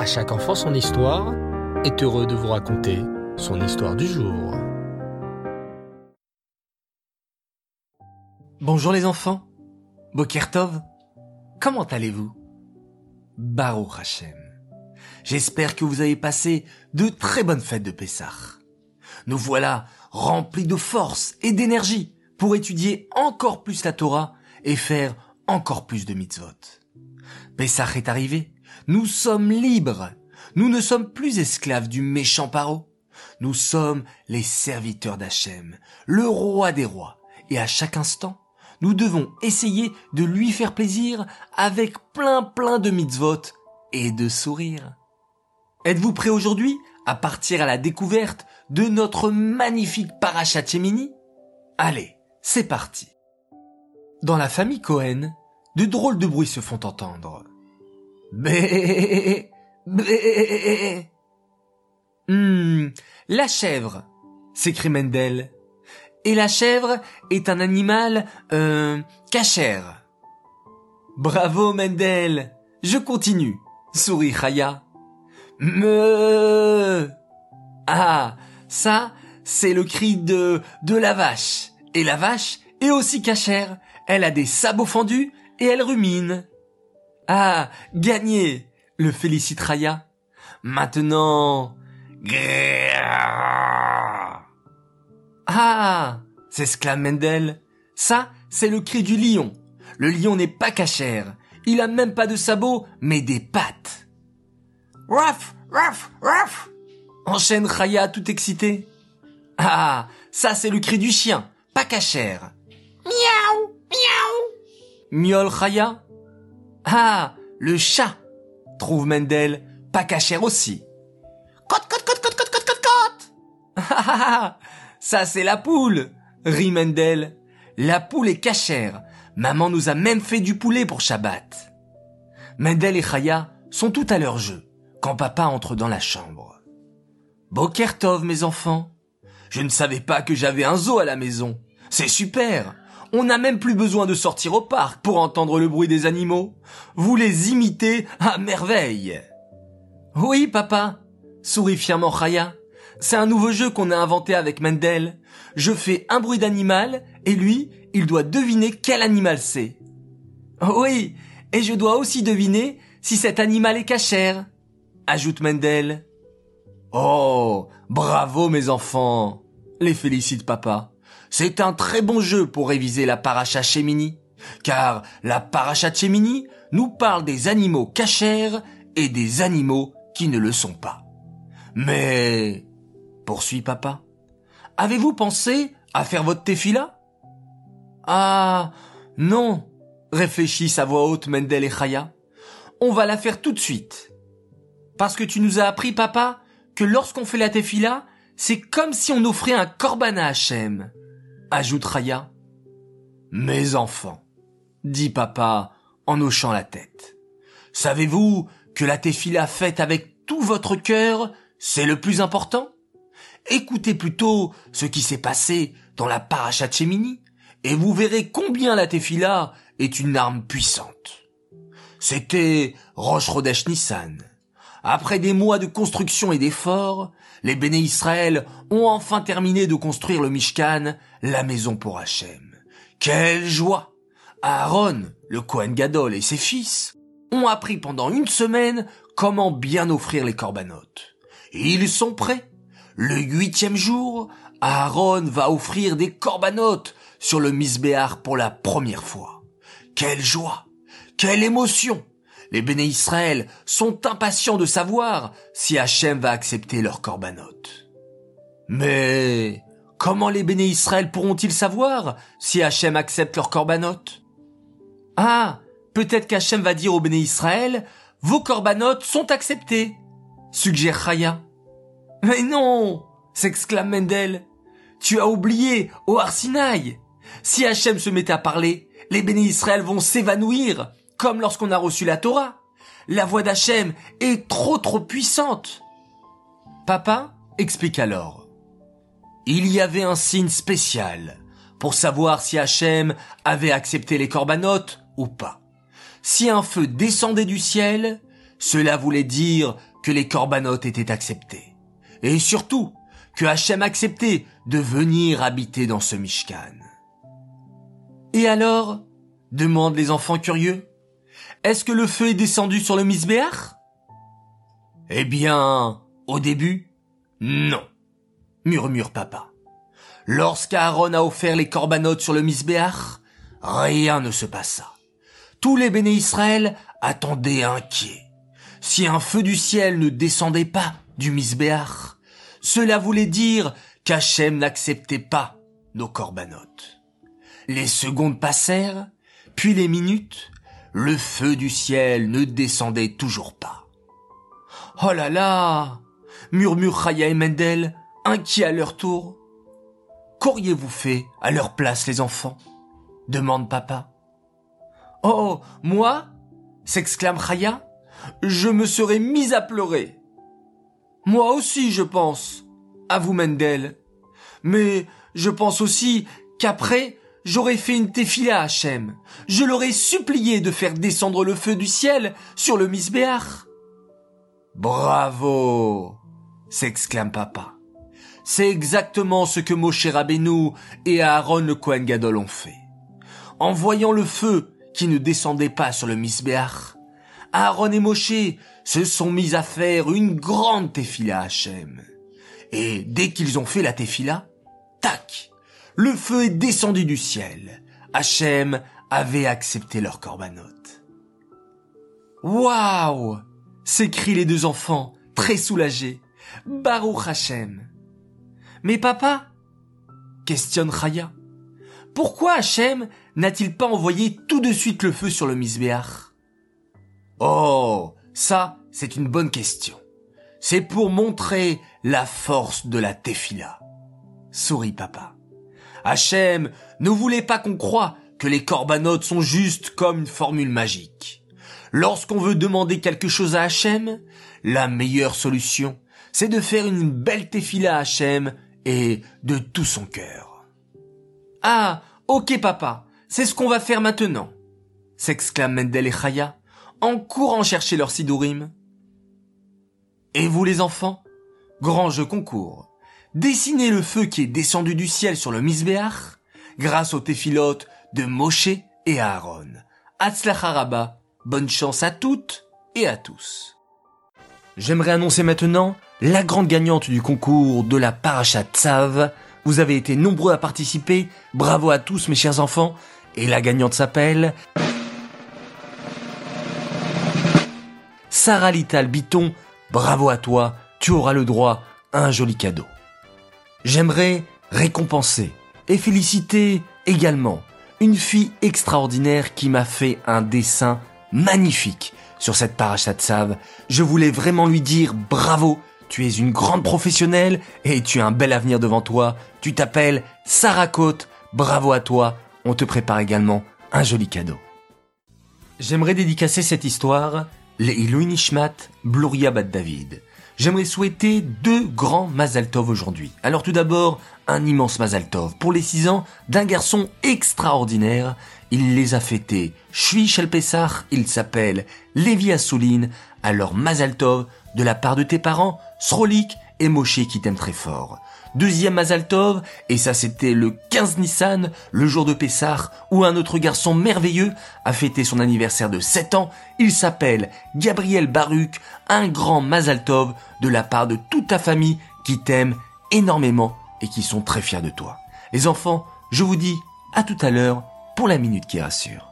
À chaque enfant son histoire est heureux de vous raconter son histoire du jour. Bonjour les enfants. Bokertov. Comment allez-vous? Baruch Hashem. J'espère que vous avez passé de très bonnes fêtes de Pessah. Nous voilà remplis de force et d'énergie pour étudier encore plus la Torah et faire encore plus de mitzvot. Pessah est arrivé. Nous sommes libres. Nous ne sommes plus esclaves du méchant paro. Nous sommes les serviteurs d'Hachem, le roi des rois. Et à chaque instant, nous devons essayer de lui faire plaisir avec plein plein de mitzvot et de sourires. Êtes-vous prêt aujourd'hui à partir à la découverte de notre magnifique parachat Shemini Allez, c'est parti. Dans la famille Cohen, de drôles de bruits se font entendre. Bé, bé. Hum, la chèvre, s'écrie Mendel. Et la chèvre est un animal, euh, cachère. Bravo Mendel. Je continue, sourit Chaya. Me. Ah, ça, c'est le cri de, de la vache. Et la vache est aussi cachère. Elle a des sabots fendus et elle rumine. Ah, gagné, le félicite Raya. Maintenant, ah, s'exclame Mendel. Ça, c'est le cri du lion. Le lion n'est pas cachère. Il a même pas de sabots, mais des pattes. Ruff, ruff, ruff. Enchaîne Raya tout excité. Ah, ça c'est le cri du chien, pas cachère. Miaou, miaou. Miaule Raya. Ah, le chat, trouve Mendel, pas cachère aussi. Cote, cote, cote, cote, cote, cote, cote, cote. Ah, ah, ah, ça c'est la poule, rit Mendel. La poule est cachère. Maman nous a même fait du poulet pour Shabbat. Mendel et Chaya sont tout à leur jeu quand papa entre dans la chambre. Bokertov, mes enfants. Je ne savais pas que j'avais un zoo à la maison. C'est super. On n'a même plus besoin de sortir au parc pour entendre le bruit des animaux. Vous les imitez à merveille. Oui, papa, sourit fièrement Chaya. C'est un nouveau jeu qu'on a inventé avec Mendel. Je fais un bruit d'animal et lui, il doit deviner quel animal c'est. Oui, et je dois aussi deviner si cet animal est cachère, ajoute Mendel. Oh, bravo mes enfants, les félicite papa. C'est un très bon jeu pour réviser la paracha Shemini, car la paracha Shemini nous parle des animaux cachères et des animaux qui ne le sont pas. Mais, poursuit papa, avez-vous pensé à faire votre tefila? Ah, non, réfléchissent à voix haute Mendel et Chaya. On va la faire tout de suite. Parce que tu nous as appris, papa, que lorsqu'on fait la tefila, c'est comme si on offrait un korban à Hachem ajoute Raya. Mes enfants, dit papa en hochant la tête. Savez-vous que la tefila faite avec tout votre cœur, c'est le plus important? Écoutez plutôt ce qui s'est passé dans la parachat Shemini, et vous verrez combien la tefila est une arme puissante. C'était Rosh Chodesh Nissan. Après des mois de construction et d'efforts, les béné Israël ont enfin terminé de construire le Mishkan, la maison pour Hachem. Quelle joie! Aaron, le Kohen Gadol et ses fils ont appris pendant une semaine comment bien offrir les corbanotes. Ils sont prêts. Le huitième jour, Aaron va offrir des corbanotes sur le Misbéar pour la première fois. Quelle joie! Quelle émotion! Les béné Israël sont impatients de savoir si Hachem va accepter leur corbanote. Mais comment les béné Israël pourront-ils savoir si Hachem accepte leur corbanote Ah, peut-être qu'Hachem va dire aux béné Israël, vos corbanotes sont acceptés, suggère Chaya. Mais non, s'exclame Mendel. Tu as oublié, au Arsinaï. Si Hachem se mettait à parler, les béné Israël vont s'évanouir comme lorsqu'on a reçu la Torah. La voix d'Hachem est trop trop puissante. Papa explique alors. Il y avait un signe spécial pour savoir si Hachem avait accepté les corbanotes ou pas. Si un feu descendait du ciel, cela voulait dire que les corbanotes étaient acceptés. Et surtout, que Hachem acceptait de venir habiter dans ce Mishkan. Et alors demandent les enfants curieux. Est-ce que le feu est descendu sur le Misbéach Eh bien, au début, non, murmure papa. Lorsqu'Aaron a offert les corbanotes sur le Misbéach, rien ne se passa. Tous les béné Israël attendaient inquiets. Si un feu du ciel ne descendait pas du Misbéach, cela voulait dire qu'Hachem n'acceptait pas nos corbanotes. Les secondes passèrent, puis les minutes, le feu du ciel ne descendait toujours pas. Oh là là murmurent Chaya et Mendel, inquiets à leur tour. Qu'auriez-vous fait à leur place, les enfants? demande papa. Oh, moi? s'exclame Chaya. Je me serais mis à pleurer. Moi aussi, je pense, avoue Mendel. Mais je pense aussi qu'après, j'aurais fait une tefila à Hachem. Je l'aurais supplié de faire descendre le feu du ciel sur le misbéach. Bravo! s'exclame papa. C'est exactement ce que Moshe Rabbeinu et Aaron le Kohen Gadol ont fait. En voyant le feu qui ne descendait pas sur le misbéach, Aaron et Moshe se sont mis à faire une grande tefila à Hachem. Et dès qu'ils ont fait la tefila, tac, le feu est descendu du ciel. Hachem avait accepté leur corbanote. Waouh s'écrient les deux enfants, très soulagés. Baruch Hachem. Mais papa? questionne Chaya. Pourquoi Hachem n'a-t-il pas envoyé tout de suite le feu sur le misbéach? Oh, ça, c'est une bonne question. C'est pour montrer la force de la tefila. Sourit papa. Hachem ne voulait pas qu'on croie que les corbanotes sont juste comme une formule magique. Lorsqu'on veut demander quelque chose à Hachem, la meilleure solution, c'est de faire une belle tefila à Hachem et de tout son cœur. Ah, ok papa, c'est ce qu'on va faire maintenant, s'exclament Mendel et Chaya en courant chercher leur sidourim. Et vous les enfants Grand jeu concours. Dessinez le feu qui est descendu du ciel sur le misbéach grâce aux téphilotes de Moshe et Aaron. Hatzlacharaba, bonne chance à toutes et à tous. J'aimerais annoncer maintenant la grande gagnante du concours de la Parachat Tzav. Vous avez été nombreux à participer, bravo à tous mes chers enfants, et la gagnante s'appelle... Sarah Lital Biton, bravo à toi, tu auras le droit à un joli cadeau. J'aimerais récompenser et féliciter également une fille extraordinaire qui m'a fait un dessin magnifique sur cette parachat Sav. Je voulais vraiment lui dire bravo, tu es une grande professionnelle et tu as un bel avenir devant toi. Tu t'appelles Sarah Côte, bravo à toi, on te prépare également un joli cadeau. J'aimerais dédicacer cette histoire les Nishmat, Bluria Bat David. J'aimerais souhaiter deux grands Mazal Tov aujourd'hui. Alors tout d'abord, un immense Mazal Tov pour les six ans d'un garçon extraordinaire. Il les a fêtés. Shui Shel Pessah, il s'appelle Lévi Assouline. Alors Mazal Tov de la part de tes parents, Srolik et Moshe qui t'aiment très fort. Deuxième Mazaltov, et ça c'était le 15 Nissan, le jour de Pessah, où un autre garçon merveilleux a fêté son anniversaire de 7 ans. Il s'appelle Gabriel Baruch, un grand Mazaltov de la part de toute ta famille qui t'aime énormément et qui sont très fiers de toi. Les enfants, je vous dis à tout à l'heure pour la minute qui rassure.